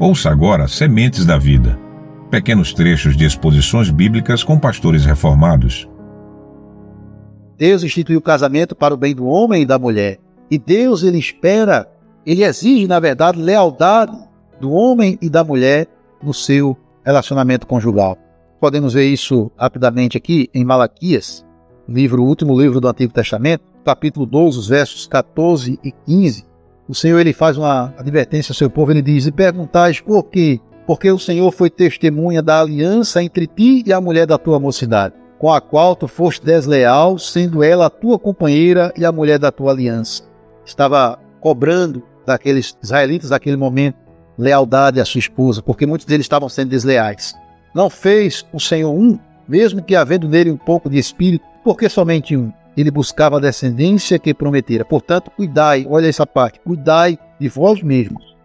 Ouça agora Sementes da Vida. Pequenos trechos de exposições bíblicas com pastores reformados. Deus instituiu o casamento para o bem do homem e da mulher. E Deus, ele espera, ele exige, na verdade, lealdade do homem e da mulher no seu relacionamento conjugal. Podemos ver isso rapidamente aqui em Malaquias, livro, o último livro do Antigo Testamento, capítulo 12, os versos 14 e 15 o Senhor ele faz uma advertência ao seu povo, ele diz: E perguntais por quê? Porque o Senhor foi testemunha da aliança entre ti e a mulher da tua mocidade, com a qual tu foste desleal, sendo ela a tua companheira e a mulher da tua aliança. Estava cobrando daqueles israelitas naquele momento lealdade à sua esposa, porque muitos deles estavam sendo desleais. Não fez o Senhor um, mesmo que havendo nele um pouco de espírito, porque somente um? Ele buscava a descendência que prometera. Portanto, cuidai, olha essa parte, cuidai de vós mesmos,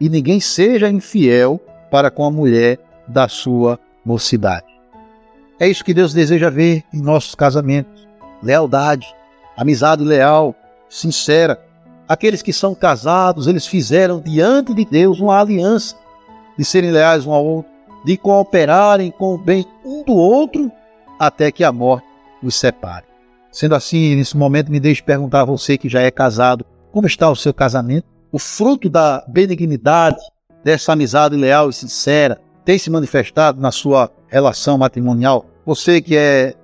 e ninguém seja infiel para com a mulher da sua mocidade. É isso que Deus deseja ver em nossos casamentos: lealdade, amizade leal, sincera. Aqueles que são casados, eles fizeram diante de Deus uma aliança de serem leais um ao outro, de cooperarem com o bem um do outro até que a morte os separe. Sendo assim, nesse momento, me deixe perguntar a você que já é casado: como está o seu casamento? O fruto da benignidade, dessa amizade leal e sincera, tem se manifestado na sua relação matrimonial? Você que é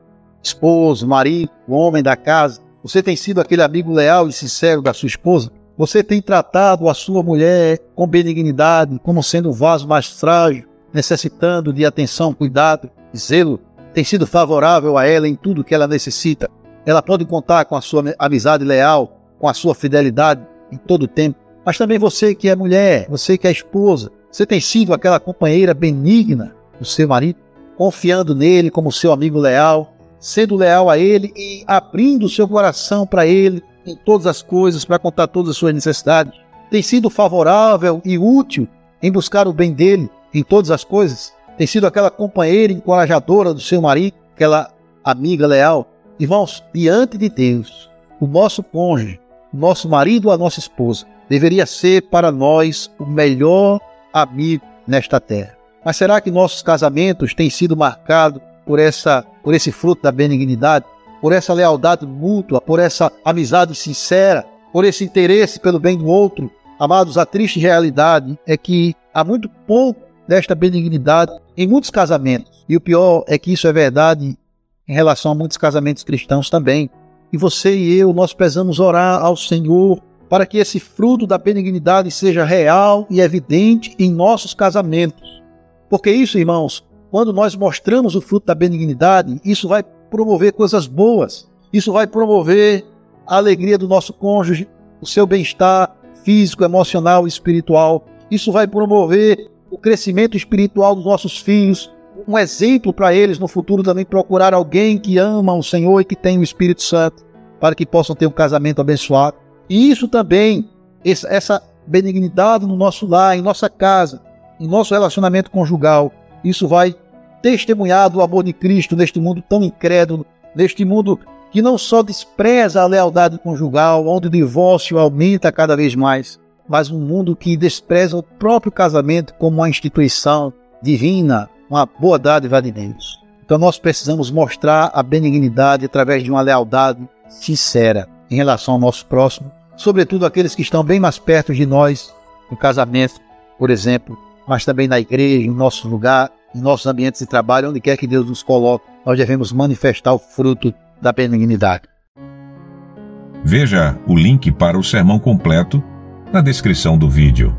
esposo, marido, homem da casa, você tem sido aquele amigo leal e sincero da sua esposa? Você tem tratado a sua mulher com benignidade, como sendo um vaso mais frágil, necessitando de atenção, cuidado, zelo? Tem sido favorável a ela em tudo que ela necessita? Ela pode contar com a sua amizade leal, com a sua fidelidade em todo o tempo. Mas também você que é mulher, você que é esposa, você tem sido aquela companheira benigna do seu marido, confiando nele como seu amigo leal, sendo leal a ele e abrindo seu coração para ele em todas as coisas, para contar todas as suas necessidades. Tem sido favorável e útil em buscar o bem dele em todas as coisas. Tem sido aquela companheira encorajadora do seu marido, aquela amiga leal. Irmãos, diante de Deus, o nosso cônjuge, nosso marido ou a nossa esposa, deveria ser para nós o melhor amigo nesta terra. Mas será que nossos casamentos têm sido marcados por essa por esse fruto da benignidade, por essa lealdade mútua, por essa amizade sincera, por esse interesse pelo bem do outro? Amados, a triste realidade é que há muito pouco desta benignidade em muitos casamentos. E o pior é que isso é verdade em relação a muitos casamentos cristãos também. E você e eu, nós precisamos orar ao Senhor para que esse fruto da benignidade seja real e evidente em nossos casamentos. Porque isso, irmãos, quando nós mostramos o fruto da benignidade, isso vai promover coisas boas. Isso vai promover a alegria do nosso cônjuge, o seu bem-estar físico, emocional e espiritual. Isso vai promover o crescimento espiritual dos nossos filhos, um exemplo para eles no futuro também procurar alguém que ama o Senhor e que tem o Espírito Santo, para que possam ter um casamento abençoado. E isso também, essa benignidade no nosso lar, em nossa casa, em nosso relacionamento conjugal, isso vai testemunhar do amor de Cristo neste mundo tão incrédulo, neste mundo que não só despreza a lealdade conjugal, onde o divórcio aumenta cada vez mais, mas um mundo que despreza o próprio casamento como uma instituição divina, uma boa dádiva de Deus. Então nós precisamos mostrar a benignidade através de uma lealdade sincera em relação ao nosso próximo, sobretudo aqueles que estão bem mais perto de nós, no casamento, por exemplo, mas também na igreja, em nosso lugar, em nossos ambientes de trabalho, onde quer que Deus nos coloque, nós devemos manifestar o fruto da benignidade. Veja o link para o sermão completo na descrição do vídeo.